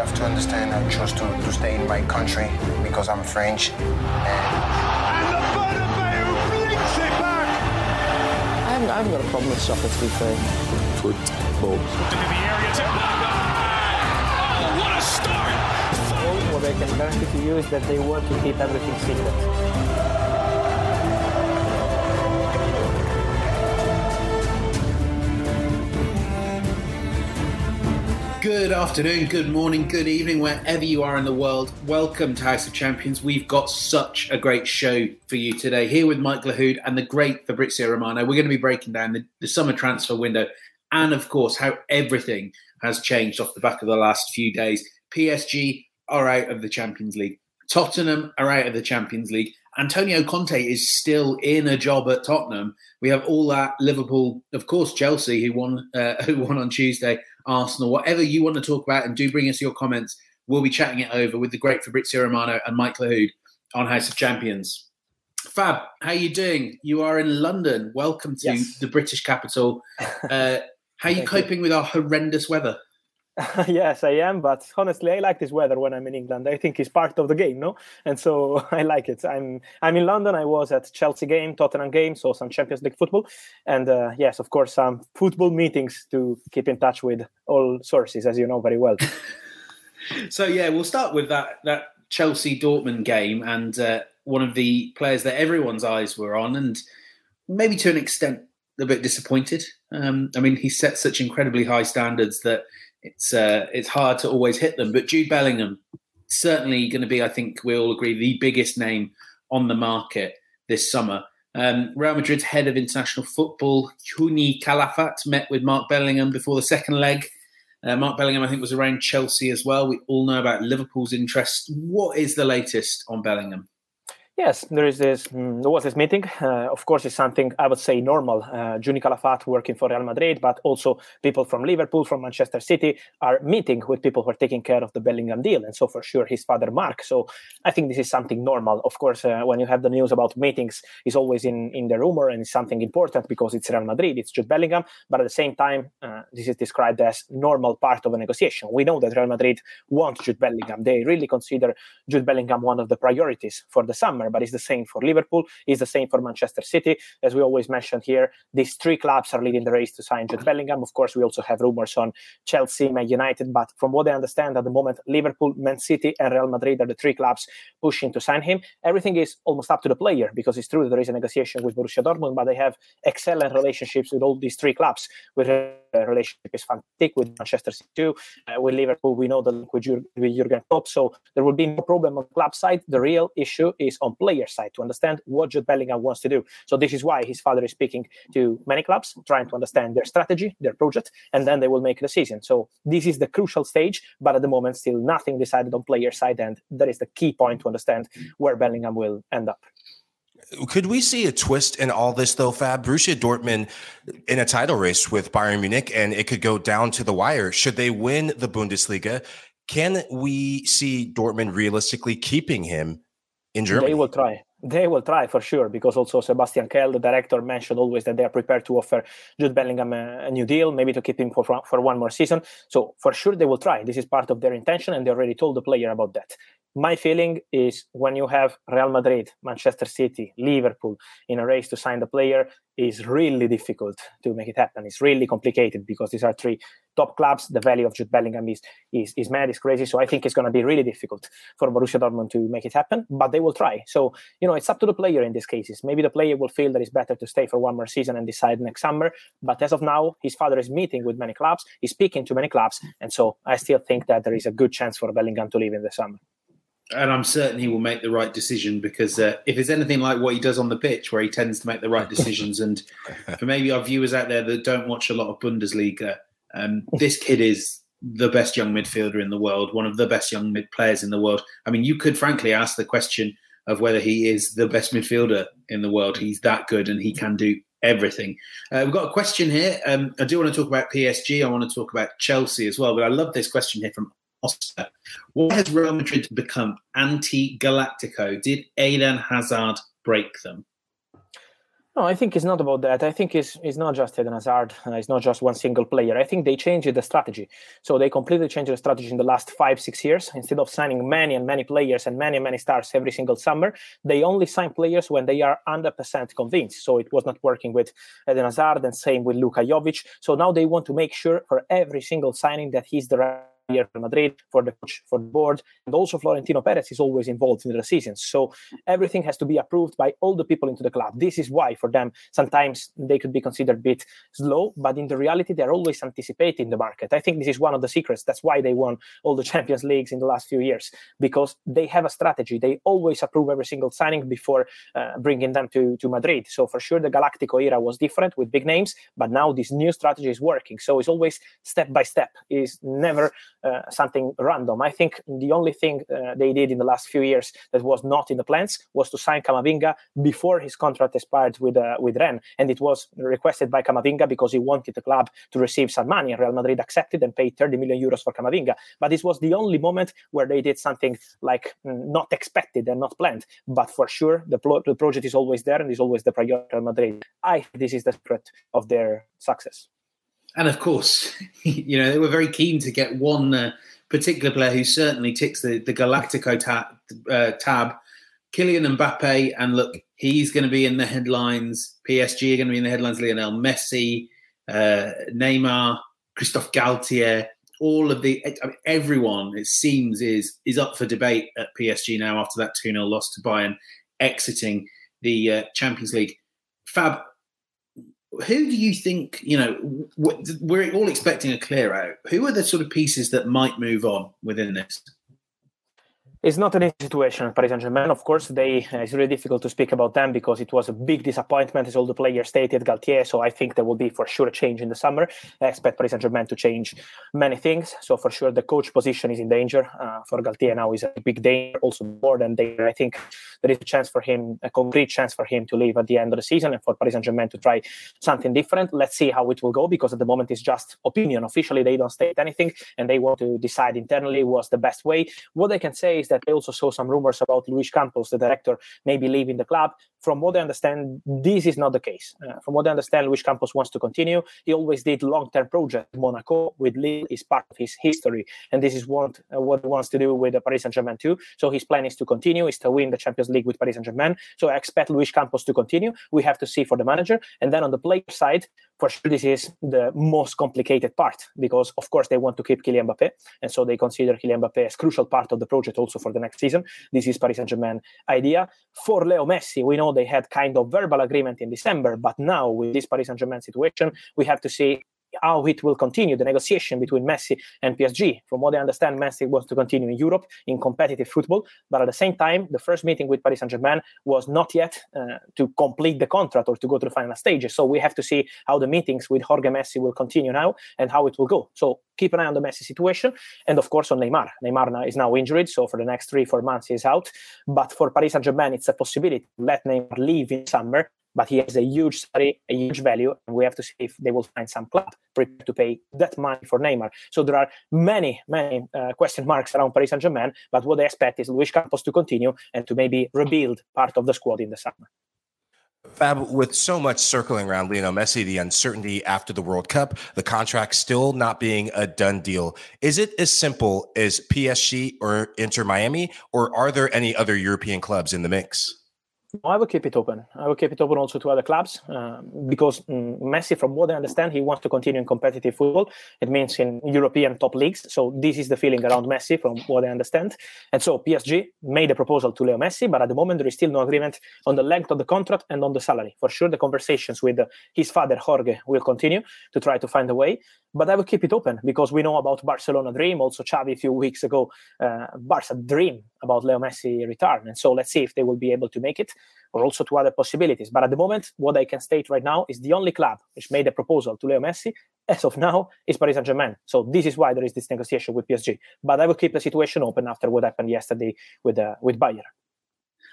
Have to understand I chose to, to stay in my country because I'm French. And And the Bernabeu blinks it back. I haven't, I haven't got a problem with soccer, to be fair. football. The area to Oh, what a start! All what I can guarantee to you is that they want to keep everything secret. Good afternoon, good morning, good evening, wherever you are in the world. Welcome to House of Champions. We've got such a great show for you today. Here with Mike Lahoud and the great Fabrizio Romano. We're going to be breaking down the, the summer transfer window and, of course, how everything has changed off the back of the last few days. PSG are out of the Champions League. Tottenham are out of the Champions League. Antonio Conte is still in a job at Tottenham. We have all that Liverpool, of course, Chelsea, who won, uh, who won on Tuesday, Arsenal, whatever you want to talk about, and do bring us your comments. We'll be chatting it over with the great Fabrizio Romano and Mike Lahoud on House of Champions. Fab, how are you doing? You are in London. Welcome to Yes. the British capital. Uh, how are you Thank you. coping with our horrendous weather? yes, I am, but honestly, I like this weather when I'm in England. I think it's part of the game, no? And so I like it. I'm I'm in London. I was at Chelsea game, Tottenham game, so some Champions League football, and uh, yes, of course, some football meetings to keep in touch with all sources, as you know very well. So yeah, we'll start with that that Chelsea Dortmund game and uh, one of the players that everyone's eyes were on, and maybe to an extent a bit disappointed. Um, I mean, he set such incredibly high standards that it's uh, it's hard to always hit them. But Jude Bellingham certainly going to be, I think we all agree, the biggest name on the market this summer. Um, Real Madrid's head of international football, Juni Calafat, met with Mark Bellingham before the second leg. Uh, Mark Bellingham, I think, was around Chelsea as well. We all know about Liverpool's interest. What is the latest on Bellingham? Yes, there is this. mm, there was this meeting. Uh, of course, it's something I would say normal. Uh, Juni Calafat working for Real Madrid, but also people from Liverpool, from Manchester City, are meeting with people who are taking care of the Bellingham deal, and so for sure his father Mark. So I think this is something normal. Of course, uh, when you have the news about meetings, it's always in in the rumor and it's something important because it's Real Madrid, it's Jude Bellingham. But at the same time, uh, this is described as normal part of a negotiation. We know that Real Madrid want Jude Bellingham. They really consider Jude Bellingham one of the priorities for the summer, but it's the same for Liverpool, it's the same for Manchester City. As we always mentioned here, these three clubs are leading the race to sign Jude Bellingham. Of course, we also have rumors on Chelsea, Man United, but from what I understand at the moment, Liverpool, Man City, and Real Madrid are the three clubs pushing to sign him. Everything is almost up to the player because it's true that there is a negotiation with Borussia Dortmund, but they have excellent relationships with all these three clubs. With relationship is fantastic with Manchester City too. Uh, with Liverpool, we know the link with, Jur- with Jurgen Klopp, so there will be no problem on club side. The real issue is on player side to understand what Jude Bellingham wants to do. So this is why his father is speaking to many clubs, trying to understand their strategy, their project, and then they will make a decision. So this is the crucial stage, but at the moment, still nothing decided on player side, and that is the key point to understand where Bellingham will end up. Could we see a twist in all this, though, Fab? Borussia Dortmund in a title race with Bayern Munich, and it could go down to the wire. Should they win the Bundesliga, can we see Dortmund realistically keeping him in Germany? They will try. They will try for sure because also Sebastian Kehl, the director, mentioned always that they are prepared to offer Jude Bellingham a, a, new deal, maybe to keep him for, for one more season. So for sure they will try. This is part of their intention, and they already told the player about that. My feeling is when you have Real Madrid, Manchester City, Liverpool in a race to sign the player, is really difficult to make it happen. It's really complicated because these are three top clubs. The value of Jude Bellingham is is, is mad, is crazy. So I think it's going to be really difficult for Borussia Dortmund to make it happen, but they will try. So you know, it's up to the player in these cases. Maybe the player will feel that it's better to stay for one more season and decide next summer. But as of now, his father is meeting with many clubs. He's speaking to many clubs, and so I still think that there is a good chance for Bellingham to leave in the summer and I'm certain he will make the right decision because uh, if it's anything like what he does on the pitch, where he tends to make the right decisions, and for maybe our viewers out there that don't watch a lot of Bundesliga, um, this kid is the best young midfielder in the world, one of the best young mid players in the world. I mean, you could frankly ask the question of whether he is the best midfielder in the world. He's that good, and he can do everything. Uh, we've got a question here. Um, I do want to talk about PSG. I want to talk about Chelsea as well, but I love this question here from Oscar. Why has Real Madrid become anti Galactico? Did Eden Hazard break them? No, I think it's not about that. I think it's, it's not just Eden Hazard. Uh, it's not just one single player. I think they changed the strategy. So they completely changed the strategy in the last five, six years. Instead of signing many and many players and many and many stars every single summer, they only sign players when they are 100% convinced. So it was not working with Eden Hazard and same with Luka Jovic. So now they want to make sure for every single signing that he's the right Real Madrid, for the coach, for the board, and also Florentino Perez is always involved in the decisions. So everything has to be approved by all the people into the club. This is why for them sometimes they could be considered a bit slow, but in the reality they're always anticipating the market. I think this is one of the secrets. That's why they won all the Champions Leagues in the last few years because they have a strategy. They always approve every single signing before uh, bringing them to to Madrid. So for sure the Galactico era was different with big names, but now this new strategy is working. So it's always step by step. Is never uh, something random. I think the only thing uh, they did in the last few years that was not in the plans was to sign Camavinga before his contract expired with uh, with Rennes, and it was requested by Camavinga because he wanted the club to receive some money. And Real Madrid accepted and paid 30 million euros for Camavinga, but this was the only moment where they did something like mm, not expected and not planned. But for sure, the, pro- the project is always there and is always the priority of Madrid. I this is the secret of their success and of course, you know they were very keen to get one uh, particular player who certainly ticks the, the Galactico tab, uh, tab, Kylian Mbappe. And look, he's going to be in the headlines. PSG are going to be in the headlines. Lionel Messi, uh, Neymar, Christophe Galtier, all of the I mean, everyone it seems is is up for debate at PSG now after that two 0 loss to Bayern, exiting the uh, Champions League. Fab, who do you think you know we're all expecting a clear out. Who are the sort of pieces that might move on within this it's not an easy situation at Paris Saint-Germain. Of course, they uh, it's really difficult to speak about them because it was a big disappointment, as all the players stated, Galtier. So I think there will be for sure a change in the summer. I expect Paris Saint-Germain to change many things. So for sure, the coach position is in danger. Uh, for Galtier now is a big danger, also more than danger. I think there is a chance for him, a concrete chance for him to leave at the end of the season, and for Paris Saint-Germain to try something different. Let's see how it will go because at the moment it's just opinion. Officially, they don't state anything, and they want to decide internally what's the best way. What I can say is that I also saw some rumors about Luis Campos, the director, maybe leaving the club. From what I understand, this is not the case. Uh, from what I understand, Luis Campos wants to continue. He always did long-term project Monaco with Lille is part of his history, and this is what uh, what he wants to do with Paris Saint-Germain too. So his plan is to continue, is to win the Champions League with Paris Saint-Germain. So I expect Luis Campos to continue. We have to see for the manager, and then on the player side, for sure this is the most complicated part because of course they want to keep Kylian Mbappe, and so they consider Kylian Mbappe as crucial part of the project also for the next season. This is Paris Saint-Germain idea. For Leo Messi, we know they had kind of verbal agreement in December, but now with this Paris Saint-Germain situation, we have to see how it will continue the negotiation between Messi and PSG. From what I understand, Messi wants to continue in Europe in competitive football, but at the same time, the first meeting with Paris Saint Germain was not yet uh, to complete the contract or to go to the final stages. So we have to see how the meetings with Jorge Messi will continue now and how it will go. So keep an eye on the Messi situation, and of course on Neymar. Neymar is now injured, so for the next three four months he's out. But for Paris Saint Germain, it's a possibility. to Let Neymar leave in summer but he has a huge salary, a huge value, and we have to see if they will find some club prepared to pay that money for Neymar. So there are many, many uh, question marks around Paris Saint Germain, but what they expect is Luis Campos to continue and to maybe rebuild part of the squad in the summer. Fab, with so much circling around Lionel Messi, the uncertainty after the World Cup, the contract still not being a done deal, is it as simple as PSG or Inter Miami, or are there any other European clubs in the mix? I will keep it open. I will keep it open also to other clubs uh, because um, Messi, from what I understand, he wants to continue in competitive football. It means in European top leagues. So this is the feeling around Messi, from what I understand. And so PSG made a proposal to Leo Messi, but at the moment there is still no agreement on the length of the contract and on the salary. For sure, the conversations with his father Jorge will continue to try to find a way. But I will keep it open because we know about Barcelona dream. Also, Xavi a few weeks ago, uh, Barca dream about Leo Messi return. And so let's see if they will be able to make it or also to other possibilities. But at the moment, what I can state right now is the only club which made a proposal to Leo Messi as of now is Paris Saint Germain. So this is why there is this negotiation with PSG. But I will keep the situation open after what happened yesterday with uh, with Bayern.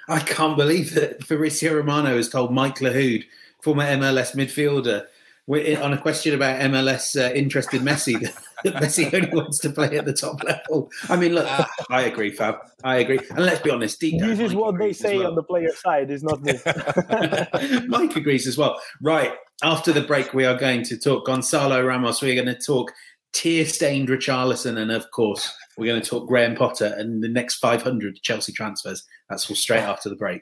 I can't believe that Fabrizio Romano has told Mike Lahoud, former MLS midfielder, on a question about MLS uh, interested Messi, that Messi only wants to play at the top level. I mean, look, I agree, Fab. I agree. And let's be honest, deep this is Mike what they say well. on the player side. Is not me. Mike agrees as well. Right after the break, we are going to talk Gonzalo Ramos. We're going to talk tear-stained Richarlison, and of course, we're going to talk Graham Potter and the next 500 Chelsea transfers. That's all straight after the break.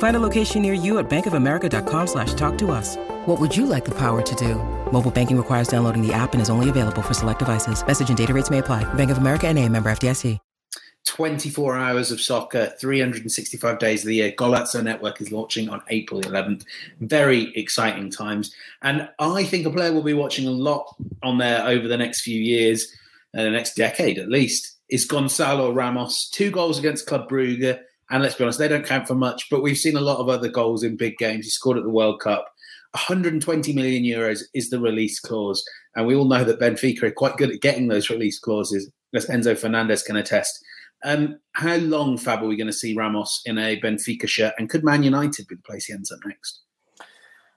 Find a location near you at bankofamerica.com slash talk to us. What would you like the power to do? Mobile banking requires downloading the app and is only available for select devices. Message and data rates may apply. Bank of America and a member FDIC. 24 hours of soccer, 365 days of the year. Golazo Network is launching on April 11th. Very exciting times. And I think a player will be watching a lot on there over the next few years, uh, the next decade at least, is Gonzalo Ramos. Two goals against Club Brugge. And let's be honest, they don't count for much, but we've seen a lot of other goals in big games. He scored at the World Cup. 120 million euros is the release clause. And we all know that Benfica are quite good at getting those release clauses, as Enzo Fernandez can attest. Um, how long, Fab, are we going to see Ramos in a Benfica shirt? And could Man United be the place he ends up next?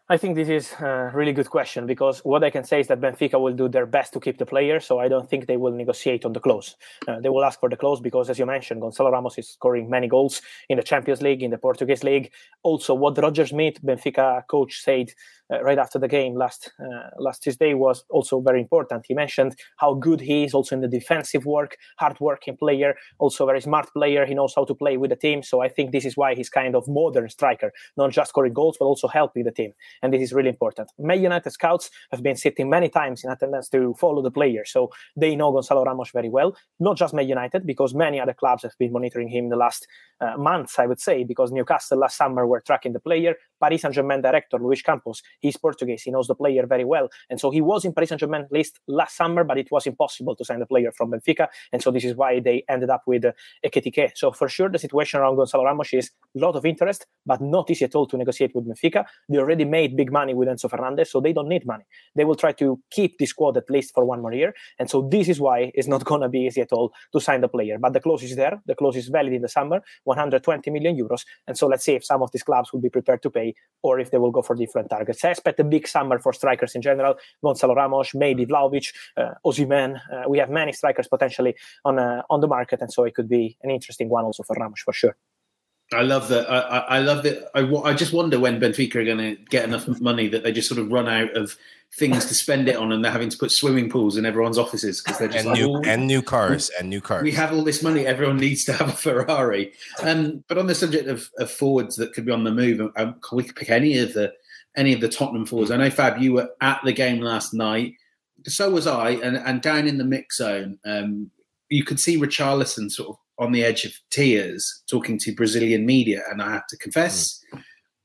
I think this is a really good question because what I can say is that Benfica will do their best to keep the player. So I don't think they will negotiate on the clause. Uh, they will ask for the clause because, as you mentioned, Gonzalo Ramos is scoring many goals in the Champions League, in the Portuguese League. Also, what Roger Schmidt, Benfica coach, said right after the game last uh, last Tuesday was also very important. He mentioned how good he is also in the defensive work, hard-working player, also very smart player. He knows how to play with the team. So I think this is why he's kind of modern striker, not just scoring goals but also helping the team. And this is really important. Man United scouts have been sitting many times in attendance to follow the player, so they know Gonzalo Ramos very well. Not just Man United, because many other clubs have been monitoring him in the last uh, months, I would say, because Newcastle last summer were tracking the player. Paris Saint Germain director Luis Campos, he's Portuguese, he knows the player very well, and so he was in Paris Saint Germain list last summer, but it was impossible to sign the player from Benfica, and so this is why they ended up with uh, Ekitike. So for sure, the situation around Gonzalo Ramos is a lot of interest, but not easy at all to negotiate with Benfica. They already made big money with Enzo Fernandez, so they don't need money. They will try to keep the squad at least for one more year, and so this is why it's not going to be easy at all to sign the player. But the clause is there. The clause is valid in the summer, 120 million euros, and so let's see if some of these clubs will be prepared to pay or if they will go for different targets. I expect a big summer for strikers in general. Gonzalo Ramos, maybe Vlahovic, uh, Osimhen. Uh, we have many strikers potentially on uh, on the market, and so it could be an interesting one also for Ramos for sure. I love that. I, I love that. I, I just wonder when Benfica are going to get enough money that they just sort of run out of things to spend it on, and they're having to put swimming pools in everyone's offices because they're just and, like, new, "Oh, and new cars and new cars. we have all this money. Everyone needs to have a Ferrari. Um, but on the subject of, of forwards that could be on the move, um, we could pick any of the any of the Tottenham forwards. I know Fab, you were at the game last night. So was I, and, and down in the mix zone, um, you could see Richarlison sort of on the edge of tears talking to Brazilian media. And I have to confess,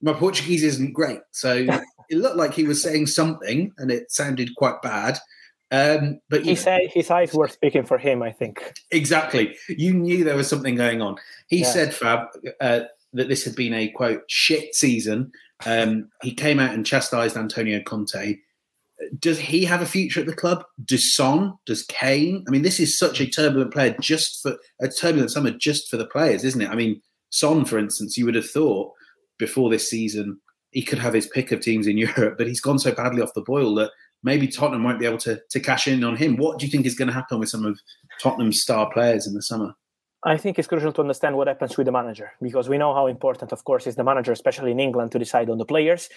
my Portuguese isn't great. So it looked like he was saying something and it sounded quite bad. Um, but He said his eyes were speaking for him. I think. exactly. You knew there was something going on. He Yeah. said, Fab, uh, that this had been a quote shit season. Um, he came out and chastised Antonio Conte. Does he have a future at the club? Does Son? Does Kane? I mean, this is such a turbulent player just for a turbulent summer just for the players, isn't it? I mean, Son, for instance, you would have thought before this season he could have his pick of teams in Europe, but he's gone so badly off the boil that maybe Tottenham won't be able to to cash in on him. What do you think is going to happen with some of Tottenham's star players in the summer? I think it's crucial to understand what happens with the manager because we know how important, of course, is the manager, especially in England, to decide on the players.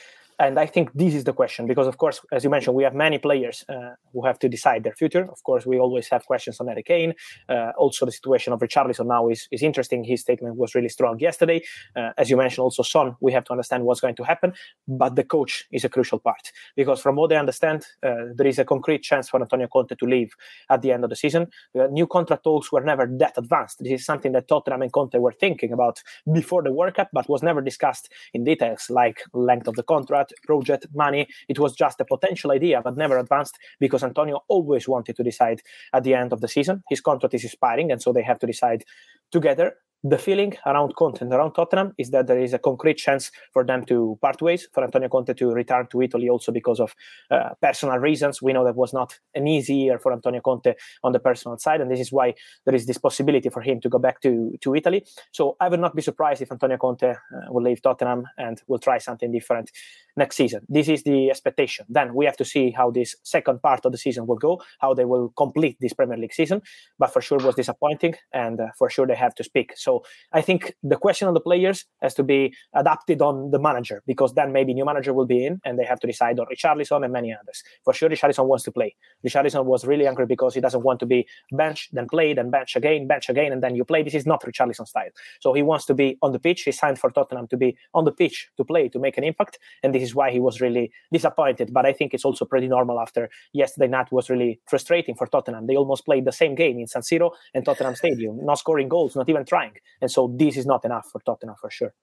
And I think this is the question because, of course, as you mentioned, we have many players uh, who have to decide their future. Of course, we always have questions on Harry Kane. Uh, also, the situation of Richarlison now is, is interesting. His statement was really strong yesterday. Uh, as you mentioned, also Son, we have to understand what's going to happen. But the coach is a crucial part because, from what I understand, uh, there is a concrete chance for Antonio Conte to leave at the end of the season. The new contract talks were never that advanced. This is something that Tottenham and Conte were thinking about before the World Cup, but was never discussed in details like length of the contract, project, money. It was just a potential idea, but never advanced because Antonio always wanted to decide at the end of the season. His contract is expiring, and so they have to decide together. The feeling around Conte and around Tottenham is that there is a concrete chance for them to part ways, for Antonio Conte to return to Italy also because of uh, personal reasons. We know that was not an easy year for Antonio Conte on the personal side, and this is why there is this possibility for him to go back to, to Italy. So I would not be surprised if Antonio Conte uh, will leave Tottenham and will try something different next season. This is the expectation. Then we have to see how this second part of the season will go, how they will complete this Premier League season. But for sure was disappointing, and uh, for sure they have to speak. So I think the question on the players has to be adapted on the manager because then maybe new manager will be in and they have to decide on Richarlison and many others. For sure, Richarlison wants to play. Richarlison was really angry because he doesn't want to be bench, then play, then bench again, bench again, and then you play. This is not Richarlison style. So he wants to be on the pitch. He signed for Tottenham to be on the pitch to play, to make an impact. And this is why he was really disappointed. But I think it's also pretty normal after yesterday night was really frustrating for Tottenham. They almost played the same game in San Siro and Tottenham Stadium, not scoring goals, not even trying. And so this is not enough for Tottenham for sure.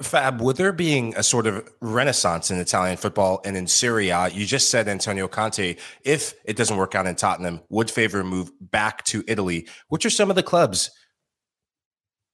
Fab, with there being a sort of renaissance in Italian football and in Serie A, you just said Antonio Conte, if it doesn't work out in Tottenham, would favor a move back to Italy. Which are some of the clubs?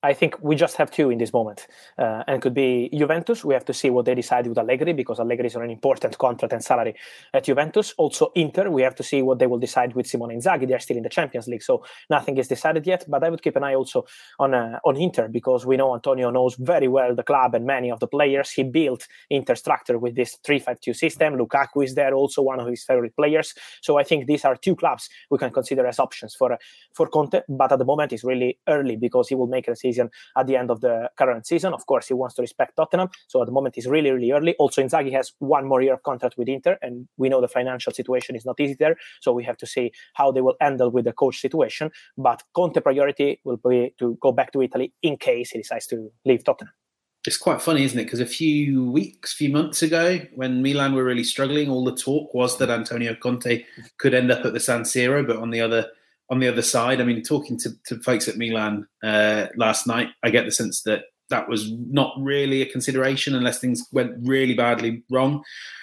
I think we just have two in this moment, uh, and could be Juventus. We have to see what they decide with Allegri because Allegri is on an important contract and salary at Juventus. Also, Inter. We have to see what they will decide with Simone Inzaghi. They are still in the Champions League, so nothing is decided yet. But I would keep an eye also on uh, on Inter because we know Antonio knows very well the club and many of the players. He built Inter structure with this three-five-two system. Lukaku is there, also one of his favorite players. So I think these are two clubs we can consider as options for for Conte. But at the moment, it's really early because he will make a decision at the end of the current season. Of course, he wants to respect Tottenham. So at the moment, it's really, really early. Also, Inzaghi has one more year of contract with Inter, and we know the financial situation is not easy there. So we have to see how they will handle with the coach situation. But Conte priority will be to go back to Italy in case he decides to leave Tottenham. It's quite funny, isn't it? Because a few weeks, few months ago, when Milan were really struggling, all the talk was that Antonio Conte could end up at the San Siro, but on the other on the other side, I mean, talking to, to folks at Milan uh, last night, I get the sense that that was not really a consideration unless things went really badly wrong.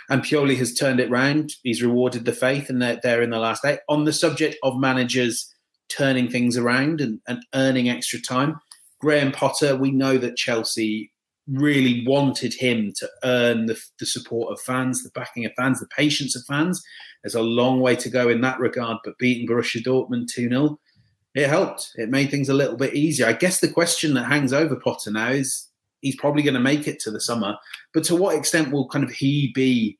And Pioli has turned it round. He's rewarded the faith, and they're, they're in the last eight. On the subject of managers turning things around and, and earning extra time, Graham Potter, we know that Chelsea really wanted him to earn the, the support of fans, the backing of fans, the patience of fans. There's a long way to go in that regard, but beating Borussia Dortmund 2 0, it helped. It made things a little bit easier. I guess the question that hangs over Potter now is he's probably going to make it to the summer, but to what extent will kind of he be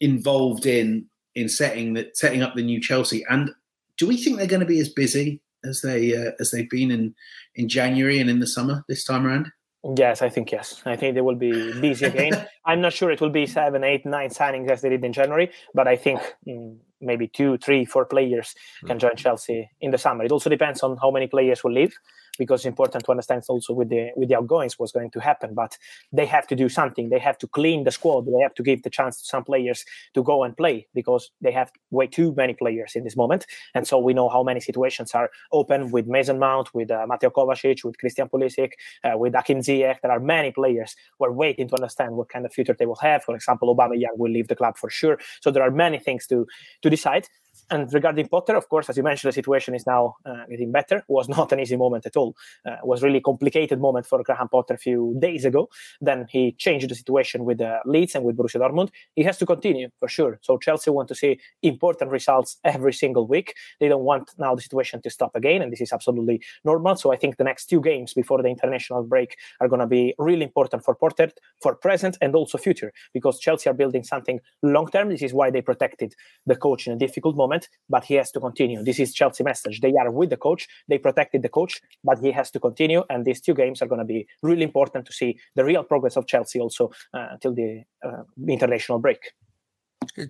involved in in setting that setting up the new Chelsea? And do we think they're going to be as busy as they uh, as they've been in in January and in the summer this time around? Yes, I think yes. I think they will be busy again. I'm not sure it will be seven, eight, nine signings as they did in January, but I think mm, maybe two, three, four players can join Chelsea in the summer. It also depends on how many players will leave because it's important to understand also with the with the outgoings what's going to happen. But they have to do something. They have to clean the squad. They have to give the chance to some players to go and play because they have way too many players in this moment. And so we know how many situations are open with Mason Mount, with uh, Mateo Kovacic, with Christian Pulisic, uh, with Hakim Ziyech. There are many players who are waiting to understand what kind of future they will have. For example, Aubameyang will leave the club for sure. So there are many things to to decide. And regarding Potter, of course, as you mentioned, the situation is now uh, getting better. It was not an easy moment at all. Uh, it was really complicated moment for Graham Potter a few days ago. Then he changed the situation with uh, Leeds and with Borussia Dortmund. He has to continue for sure. So Chelsea want to see important results every single week. They don't want now the situation to stop again, and this is absolutely normal. So I think the next two games before the international break are going to be really important for Potter for present and also future because Chelsea are building something long term. This is why they protected the coach in a difficult moment moment, but he has to continue. This is Chelsea message. They are with the coach. They protected the coach, but he has to continue. And these two games are going to be really important to see the real progress of Chelsea also uh, until the uh, international break.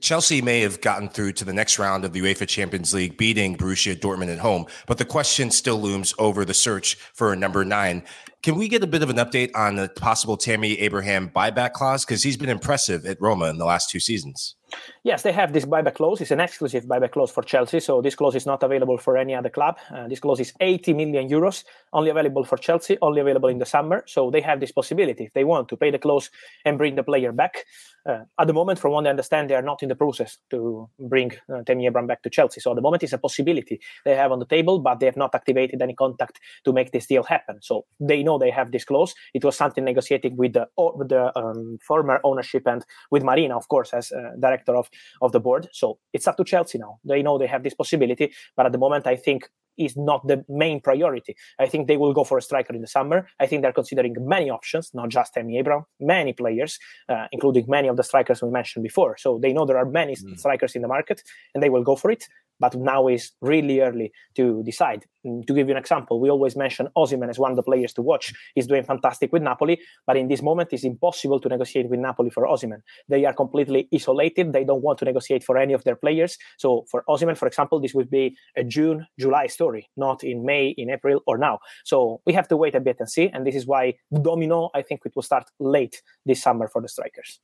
Chelsea may have gotten through to the next round of the UEFA Champions League, beating Borussia Dortmund at home, but the question still looms over the search for a number nine. Can we get a bit of an update on the possible Tammy Abraham buyback clause? Because he's been impressive at Roma in the last two seasons. Yes, they have this buyback clause. It's an exclusive buyback clause for Chelsea. So this clause is not available for any other club. Uh, this clause is 80 million euros, only available for Chelsea, only available in the summer. So they have this possibility if they want to pay the clause and bring the player back. Uh, at the moment, from what I understand, they are not in the process to bring uh, Tammy Abraham back to Chelsea. So at the moment, it's a possibility they have on the table, but they have not activated any contact to make this deal happen. So they know they have this clause. It was something negotiated with the, with the um, former ownership and with Marina, of course, as uh, director of, of the board. So it's up to Chelsea now. They know they have this possibility, but at the moment, I think is not the main priority. I think they will go for a striker in the summer. I think they're considering many options, not just Tammy Abraham, many players, uh, including many of the strikers we mentioned before. So they know there are many mm. strikers in the market and they will go for it. But now is really early to decide. Mm, to give you an example, we always mention Osimhen as one of the players to watch. He's doing fantastic with Napoli, but in this moment, it's impossible to negotiate with Napoli for Osimhen. They are completely isolated. They don't want to negotiate for any of their players. So for Osimhen, for example, this would be a June, July story story, not in May, in April, or now. So we have to wait a bit and see. And this is why Domino, I think it will start late this summer for the strikers.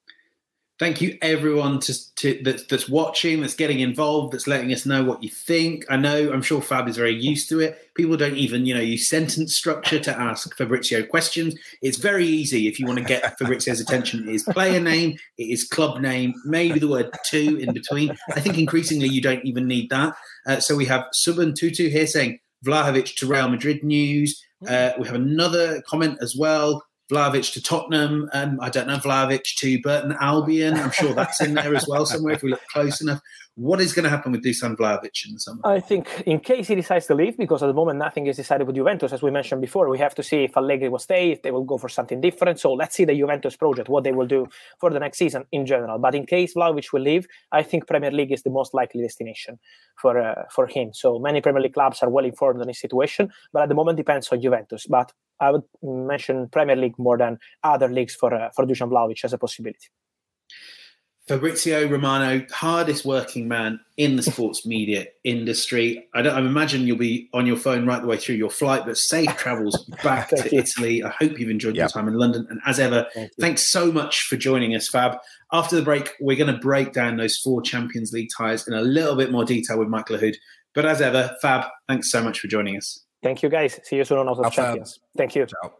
Thank you, everyone to, to, that's, that's watching, that's getting involved, that's letting us know what you think. I know, I'm sure Fab is very used to it. People don't even, you know, use sentence structure to ask Fabrizio questions. It's very easy if you want to get Fabrizio's attention. It is player name, it is club name, maybe the word two in between. I think increasingly you don't even need that. Uh, so we have Subban Tutu here saying Vlahovic to Real Madrid news. Uh, we have another comment as well. Vlahovic to Tottenham. Um, I don't know, Vlahovic to Burton Albion. I'm sure that's in there as well somewhere if we look close enough. What is going to happen with Dusan Vlahovic in the summer? I think in case he decides to leave, because at the moment nothing is decided with Juventus, as we mentioned before, we have to see if Allegri will stay, if they will go for something different. So let's see the Juventus project, what they will do for the next season in general. But in case Vlahovic will leave, I think Premier League is the most likely destination for uh, for him. So many Premier League clubs are well informed on his situation, but at the moment depends on Juventus. But I would mention Premier League more than other leagues for uh, for Dusan Vlahovic as a possibility. Fabrizio Romano, hardest working man in the sports media industry. I, don't, I imagine you'll be on your phone right the way through your flight, but safe travels back to Italy. I hope you've enjoyed yep. your time in London. And as ever, Thank thanks so much for joining us, Fab. After the break, we're going to break down those four Champions League ties in a little bit more detail with Mike Lahoud. But as ever, Fab, thanks so much for joining us. Thank you, guys. See you soon on House of Champions. Thank you. Ciao.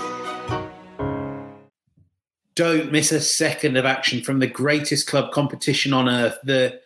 Don't miss a second of action from the greatest club competition on earth. The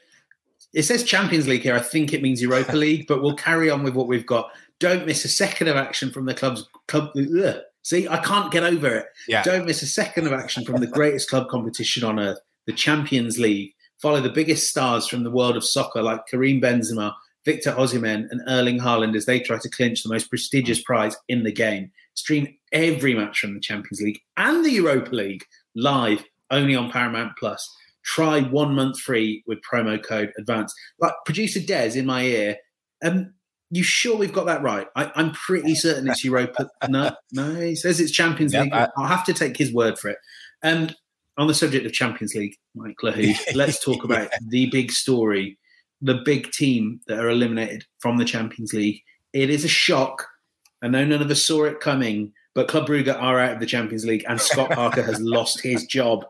it says Champions League here. I think it means Europa League, but we'll carry on with what we've got. Don't miss a second of action from the club's club. Ugh. See, I can't get over it. Yeah. Don't miss a second of action from the greatest club competition on earth, the Champions League. Follow the biggest stars from the world of soccer like Karim Benzema, Victor Osimhen, and Erling Haaland as they try to clinch the most prestigious prize in the game. Stream every match from the Champions League and the Europa League live only on Paramount Plus. Try one month free with promo code ADVANCE. Like producer Des in my ear, um, you sure we've got that right? I, I'm pretty certain it's Europa. no, no, he says it's Champions Yep, League. I- I'll have to take his word for it. Um, on the subject of Champions League, Mike Lahoud, let's talk about the big story, the big team that are eliminated from the Champions League. It is a shock. I know none of us saw it coming, but Club Brugge are out of the Champions League and Scott Parker has lost his job.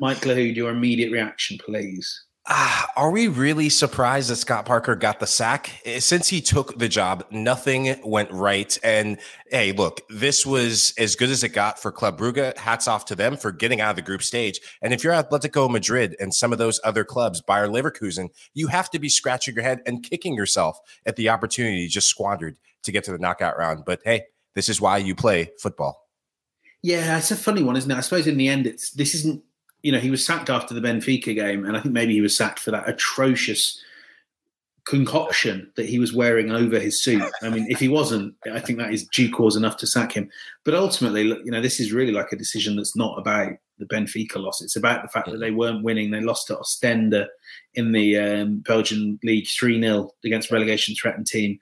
Mike Lahoud, your immediate reaction, please. Ah, are we really surprised that Scott Parker got the sack? Eh, Since he took the job, nothing went right. And hey, look, this was as good as it got for Club Brugge. Hats off to them for getting out of the group stage. And if you're Atletico Madrid and some of those other clubs, Bayer Leverkusen, you have to be scratching your head and kicking yourself at the opportunity just squandered to get to the knockout round. But hey, this is why you play football. Yeah, it's a funny one, isn't it? I suppose in the end, it's this isn't. You know, he was sacked after the Benfica game, and I think maybe he was sacked for that atrocious concoction that he was wearing over his suit. I mean, if he wasn't, I think that is due cause enough to sack him. But ultimately, look, you know, this is really like a decision that's not about the Benfica loss. It's about the fact that they weren't winning. They lost to Ostende in the um, Belgian league three 0 against relegation threatened team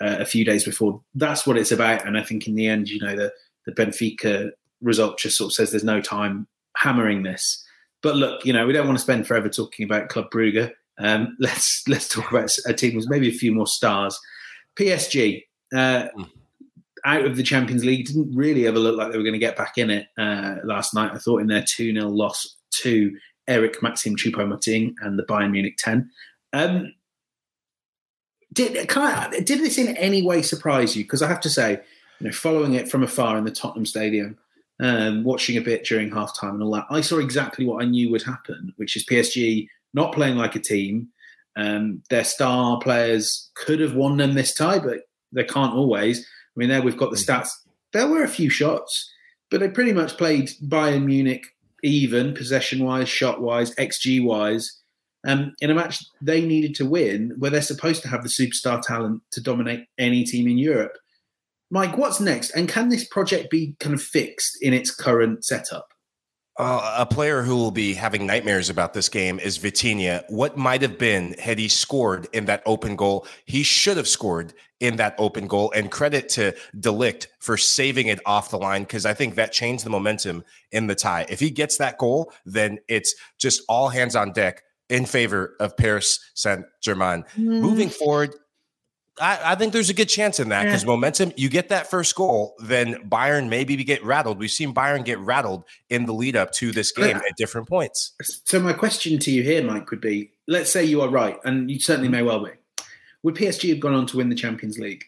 uh, a few days before. That's what it's about. And I think in the end, you know, the the Benfica result just sort of says there's no time hammering this. But look, you know, we don't want to spend forever talking about Club Brugge. Um, let's let's talk about a team with maybe a few more stars. PSG uh, out of the Champions League didn't really ever look like they were going to get back in it uh, last night. I thought in their two 0 loss to Eric Maxim Choupo-Moting and the Bayern Munich ten. Um, did can I, did this in any way surprise you? Because I have to say, you know, following it from afar in the Tottenham Stadium, um, watching a bit during halftime and all that, I saw exactly what I knew would happen, which is PSG not playing like a team. Um, their star players could have won them this tie, but they can't always. I mean, there we've got the stats. There were a few shots, but they pretty much played Bayern Munich even possession wise, shot wise, XG wise. Um, in a match they needed to win, where they're supposed to have the superstar talent to dominate any team in Europe. Mike, what's next? And can this project be kind of fixed in its current setup? Uh, a player who will be having nightmares about this game is Vitinha. What might have been had he scored in that open goal? He should have scored in that open goal. And credit to de Ligt for saving it off the line because I think that changed the momentum in the tie. If he gets that goal, then it's just all hands on deck in favor of Paris Saint Germain. Mm-hmm. Moving forward, I, I think there's a good chance in that because momentum, you get that first goal, then Bayern maybe get rattled. We've seen Bayern get rattled in the lead up to this game at different points. So my question to you here, Mike, would be: Let's say you are right, and you certainly may well be. Would PSG have gone on to win the Champions League?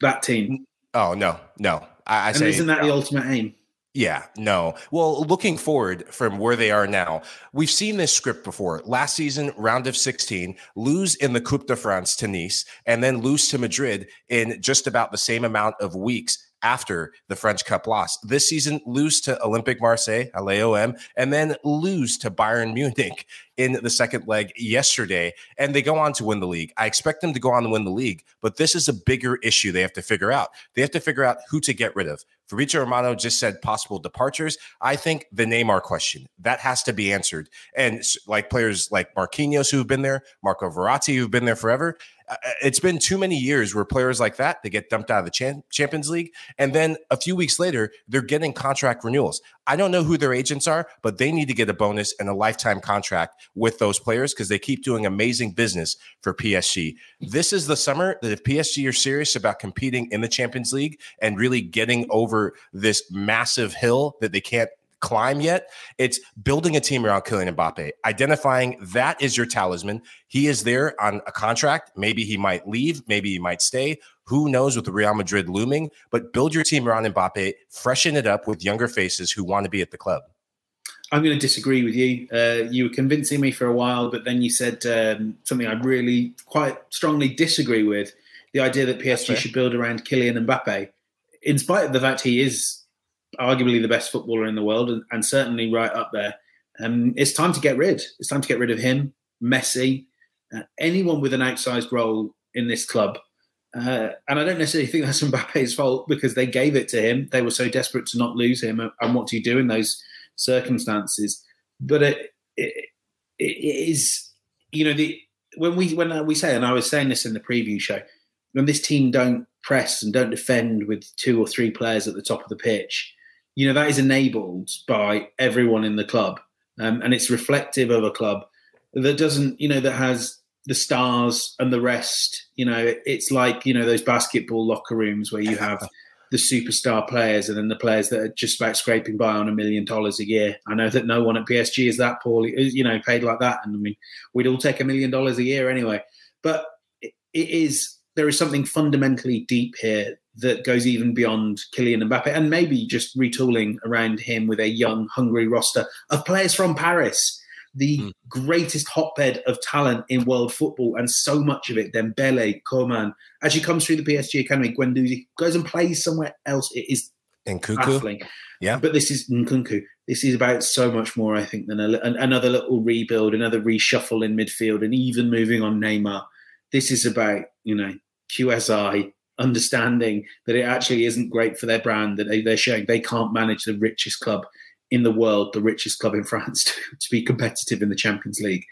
That team. Oh no, no. I, I and say isn't that the ultimate aim? Yeah, no. Well, looking forward from where they are now, we've seen this script before. Last season, round of 16, lose in the Coupe de France to Nice, and then lose to Madrid in just about the same amount of weeks after the French Cup loss. This season, lose to Olympic Marseille, LAOM, and then lose to Bayern Munich in the second leg yesterday. And they go on to win the league. I expect them to go on to win the league, but this is a bigger issue they have to figure out. They have to figure out who to get rid of. Fabrizio Romano just said possible departures. I think the Neymar question that has to be answered. And like players like Marquinhos who've been there, Marco Verratti who've been there forever. uh, It's been too many years where players like that they get dumped out of the Champions League, and then a few weeks later they're getting contract renewals. I don't know who their agents are, but they need to get a bonus and a lifetime contract with those players because they keep doing amazing business for PSG. This is the summer that if PSG are serious about competing in the Champions League and really getting over this massive hill that they can't climb yet. It's building a team around Kylian Mbappe, identifying that is your talisman. He is there on a contract. Maybe he might leave, maybe he might stay. Who knows with Real Madrid looming? But build your team around Mbappe, freshen it up with younger faces who want to be at the club. I'm going to disagree with you. Uh, you were convincing me for a while, but then you said um, something I really quite strongly disagree with the idea that PSG should build around Kylian Mbappe. In spite of the fact he is arguably the best footballer in the world and, and certainly right up there. Um, it's time to get rid. It's time to get rid of him, Messi, uh, anyone with an outsized role in this club. Uh, and I don't necessarily think that's Mbappe's fault because they gave it to him. They were so desperate to not lose him. And what do you do in those circumstances? But it, it, it is, you know, the when we when we say, and I was saying this in the preview show, when this team don't press and don't defend with two or three players at the top of the pitch, you know that is enabled by everyone in the club, um, and it's reflective of a club that doesn't, you know, that has the stars and the rest. You know, it's like you know those basketball locker rooms where you have the superstar players and then the players that are just about scraping by on a million dollars a year. I know that no one at PSG is that poorly, you know, paid like that, and I mean, we'd all take a million dollars a year anyway. But it is there is something fundamentally deep here that goes even beyond Kylian Mbappe and maybe just retooling around him with a young, hungry roster of players from Paris, the mm. greatest hotbed of talent in world football, and so much of it, Dembele, Coman, he comes through the PSG Academy, Guendouzi goes and plays somewhere else. It is Nkunku. baffling. Yeah. But this is Nkunku. This is about so much more, I think, than a, an, another little rebuild, another reshuffle in midfield, and even moving on Neymar. This is about, you know, QSI understanding that it actually isn't great for their brand that they, they're showing they can't manage the richest club in the world, the richest club in France, to, to, be competitive in the Champions League.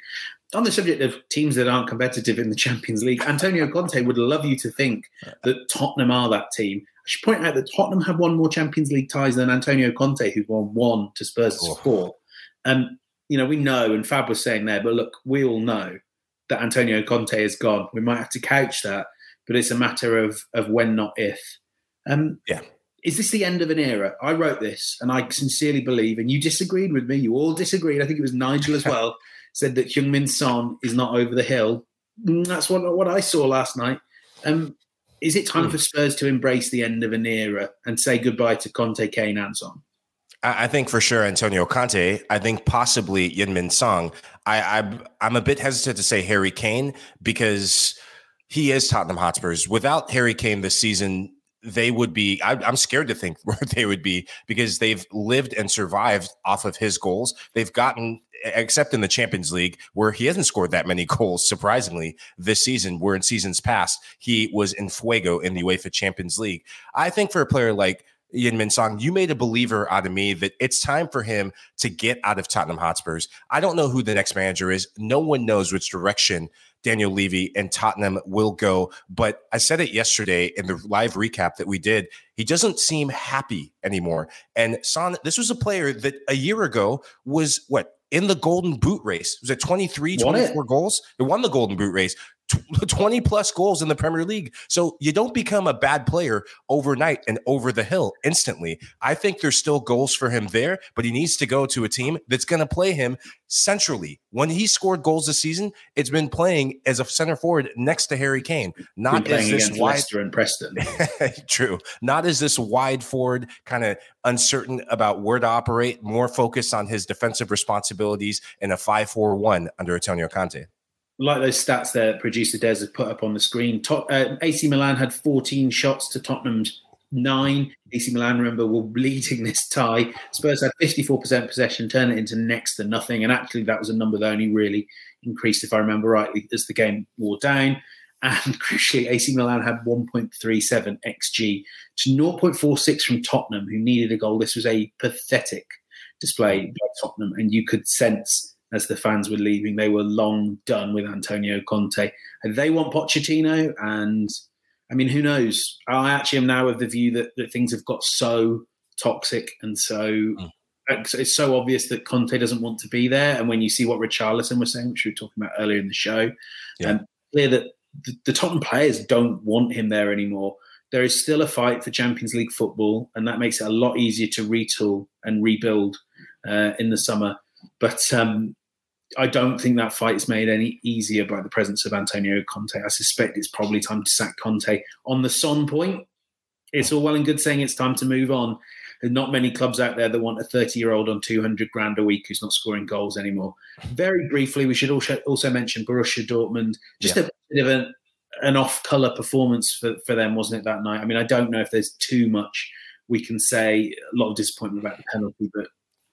On the subject of teams that aren't competitive in the Champions League, Antonio Conte would love you to think that Tottenham are that team. I should point out that Tottenham have won more Champions League ties than Antonio Conte, who won one to Spurs' oh. four. And you know, we know, and Fab was saying there, but look, we all know that Antonio Conte is gone. We might have to couch that but it's a matter of of when, not if. Um, yeah. Is this the end of an era? I wrote this, and I sincerely believe, and you disagreed with me. You all disagreed. I think it was Nigel as well said that Heung-min Son is not over the hill. Mm, that's what what I saw last night. Um, is it time mm. for Spurs to embrace the end of an era and say goodbye to Conte, Kane, and Son? I think for sure Antonio Conte. I think possibly Heung-min Son. I, I I'm a bit hesitant to say Harry Kane because he is Tottenham Hotspurs. Without Harry Kane this season, they would be. I, am scared to think where they would be because they've lived and survived off of his goals. They've gotten, except in the Champions League, where he hasn't scored that many goals, surprisingly, this season, where in seasons past, he was in fuego in the UEFA Champions League. I think for a player like Heung-min Son, you made a believer out of me that it's time for him to get out of Tottenham Hotspurs. I don't know who the next manager is. No one knows which direction Daniel Levy and Tottenham will go. But I said it yesterday in the live recap that we did. He doesn't seem happy anymore. And Son, this was a player that a year ago was what in the golden boot race. Was it 23, 24 goals? It won the golden boot race. 20 plus goals in the Premier League. So you don't become a bad player overnight and over the hill instantly. I think there's still goals for him there, but he needs to go to a team that's going to play him centrally. When he scored goals this season, it's been playing as a center forward next to Harry Kane, not as this wide Leicester and Preston. True, not as this wide forward, kind of uncertain about where to operate, more focused on his defensive responsibilities in a 5-4-1 under Antonio Conte like those stats that producer Des has put up on the screen, Tot- uh, AC Milan had 14 shots to Tottenham's nine. AC Milan, remember, were leading this tie. Spurs had 54% possession, turn it into next to nothing. And actually, that was a number that only really increased, if I remember rightly, as the game wore down. And crucially, AC Milan had 1.37 XG to 0.46 from Tottenham, who needed a goal. This was a pathetic display by Tottenham, and you could sense as the fans were leaving. They were long done with Antonio Conte. They want Pochettino. And I mean, who knows? I actually am now of the view that, that things have got so toxic and so mm. it's so obvious that Conte doesn't want to be there. And when you see what Richarlison was saying, which we were talking about earlier in the show, Yeah. um, clear that the, the Tottenham players don't want him there anymore. There is still a fight for Champions League football, and that makes it a lot easier to retool and rebuild uh, in the summer. But um, I don't think that fight is made any easier by the presence of Antonio Conte. I suspect it's probably time to sack Conte. On the Son point, it's all well and good saying it's time to move on. There's not many clubs out there that want a 30 year old on 200 grand a week who's not scoring goals anymore. Very briefly, we should also, also mention Borussia Dortmund. Just a bit of an, an off color performance for, for them, wasn't it, that night? I mean, I don't know if there's too much we can say. A lot of disappointment about the penalty, but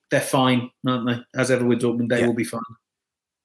they're fine, aren't they? As ever with Dortmund, they Yeah. will be fine.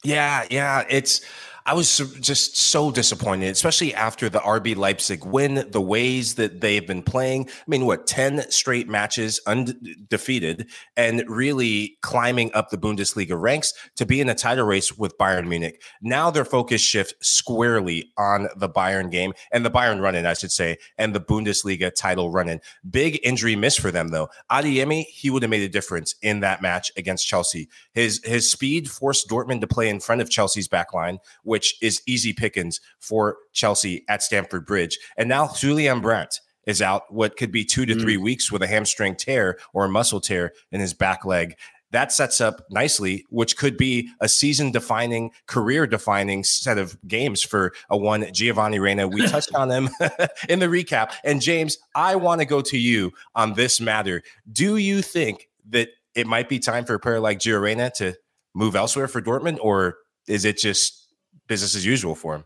Yeah, yeah. It's I was just so disappointed, especially after the RB Leipzig win, the ways that they've been playing. I mean, what, 10 straight matches undefeated and really climbing up the Bundesliga ranks to be in a title race with Bayern Munich. Now their focus shift squarely on the Bayern game and the Bayern run in, I should say, and the Bundesliga title run in. Big injury miss for them, though. Adeyemi, he would have made a difference in that match against Chelsea. His his speed forced Dortmund to play in front of Chelsea's back line, which is easy pickings for Chelsea at Stamford Bridge. And now Julian Brandt is out what could be two to mm. three weeks with a hamstring tear or a muscle tear in his back leg. That sets up nicely, which could be a season defining, career defining set of games for a one Giovanni Reyna. We touched on him in the recap. And James, I want to go to you on this matter. Do you think that it might be time for a player like Gio Reyna to move elsewhere for Dortmund, or is it just business as usual for him?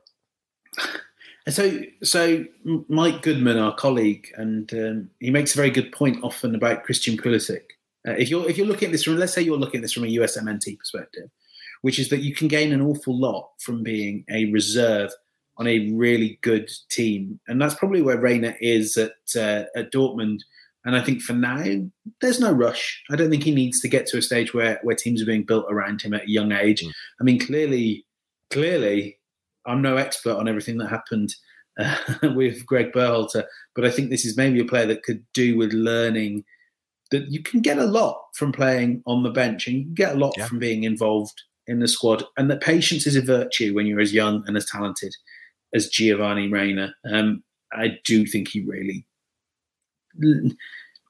And so, so Mike Goodman, our colleague, and um, he makes a very good point often about Christian Pulisic. Uh, if you're if you're looking at this from, let's say you're looking at this from a USMNT perspective, which is that you can gain an awful lot from being a reserve on a really good team, and that's probably where Reyna is at uh, at Dortmund. And I think for now, there's no rush. I don't think he needs to get to a stage where where teams are being built around him at a young age. I mean, clearly, clearly, I'm no expert on everything that happened uh, with Greg Berhalter, but I think this is maybe a player that could do with learning that you can get a lot from playing on the bench and you can get a lot Yeah. from being involved in the squad, and that patience is a virtue when you're as young and as talented as Giovanni Reyna. Um, I do think he really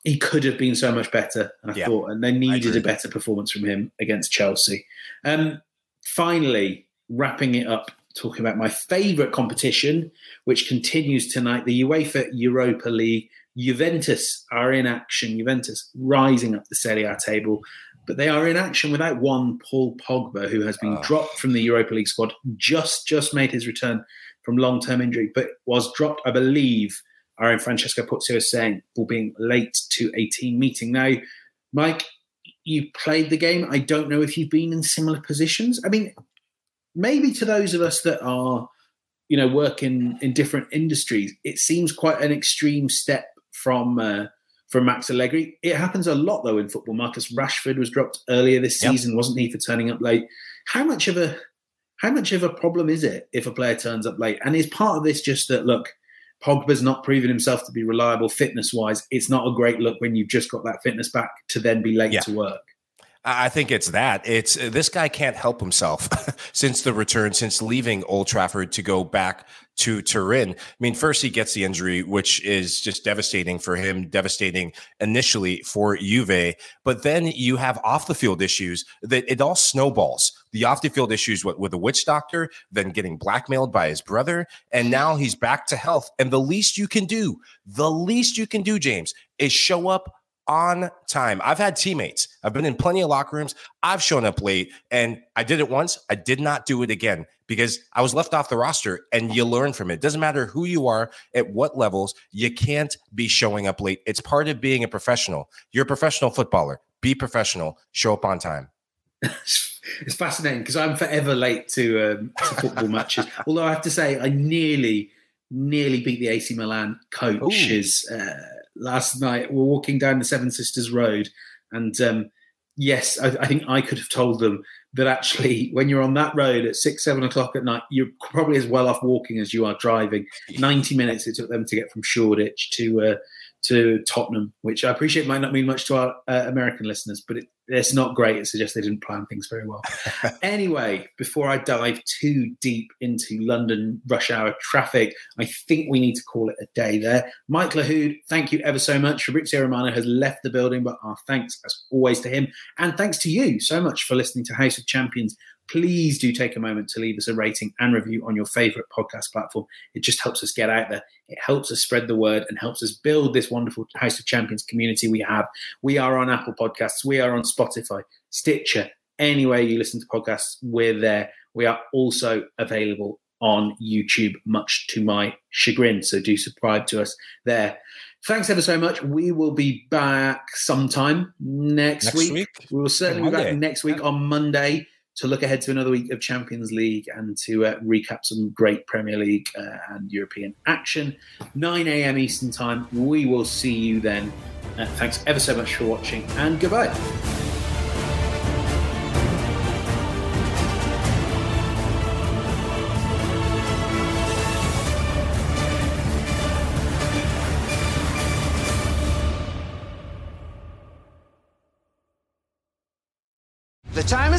he could have been so much better. I Yeah. thought, and they needed a better performance from him against Chelsea. Um, finally, wrapping it up, talking about my favourite competition, which continues tonight, the UEFA Europa League. Juventus are in action. Juventus rising up the Serie A table, but they are in action without one Paul Pogba, who has been Oh. dropped from the Europa League squad. Just just made his return from long term injury, but was dropped, I believe. Our own Francesco Porzio is saying for being late to a team meeting. Now, Mike, you played the game. I don't know if you've been in similar positions. I mean, maybe to those of us that are, you know, work in, in different industries, it seems quite an extreme step from uh, from Max Allegri. It happens a lot though in football. Marcus Rashford was dropped earlier this Yep. season, wasn't he, for turning up late? How much of a how much of a problem is it if a player turns up late? And is part of this just that look, Pogba's not proven himself to be reliable fitness wise. It's not a great look when you've just got that fitness back to then be late Yeah. to work. I think it's that. It's uh, this guy can't help himself since the return, since leaving Old Trafford to go back to Turin. I mean, first he gets the injury, which is just devastating for him, devastating initially for Juve. But then you have off the field issues that it all snowballs. The off the field issues with, with a witch doctor, then getting blackmailed by his brother, and now he's back to health. And the least you can do, the least you can do, James, is show up on time. I've had teammates. I've been in plenty of locker rooms. I've shown up late and I did it once. I did not do it again because I was left off the roster and you learn from it. It doesn't matter who you are, at what levels, you can't be showing up late. It's part of being a professional. You're a professional footballer. Be professional. Show up on time. it's fascinating because I'm forever late to, um, to football matches. Although I have to say, I nearly, nearly beat the AC Milan coaches uh, last night. We're walking down the Seven Sisters Road, and um, yes, I, I think I could have told them that actually, when you're on that road at six, seven o'clock at night, you're probably as well off walking as you are driving. Ninety minutes it took them to get from Shoreditch to. Uh, to Tottenham, which I appreciate might not mean much to our uh, American listeners, but it, it's not great. It suggests they didn't plan things very well. anyway, before I dive too deep into London rush hour traffic, I think we need to call it a day there. Mike Lahoud, thank you ever so much. Fabrizio Romano has left the building, but our thanks as always to him. And thanks to you so much for listening to House of Champions please do take a moment to leave us a rating and review on your favorite podcast platform. It just helps us get out there. It helps us spread the word and helps us build this wonderful House of Champions community we have. We are on Apple Podcasts, we are on Spotify, Stitcher, anywhere you listen to podcasts, we're there. We are also available on YouTube, much to my chagrin. So do subscribe to us there. Thanks ever so much. We will be back sometime next, Next week. week? We will certainly be back next week on Monday to look ahead to another week of Champions League and to uh, recap some great Premier League uh, and European action. 9 a.m. Eastern Time. We will see you then. Uh, thanks ever so much for watching and goodbye.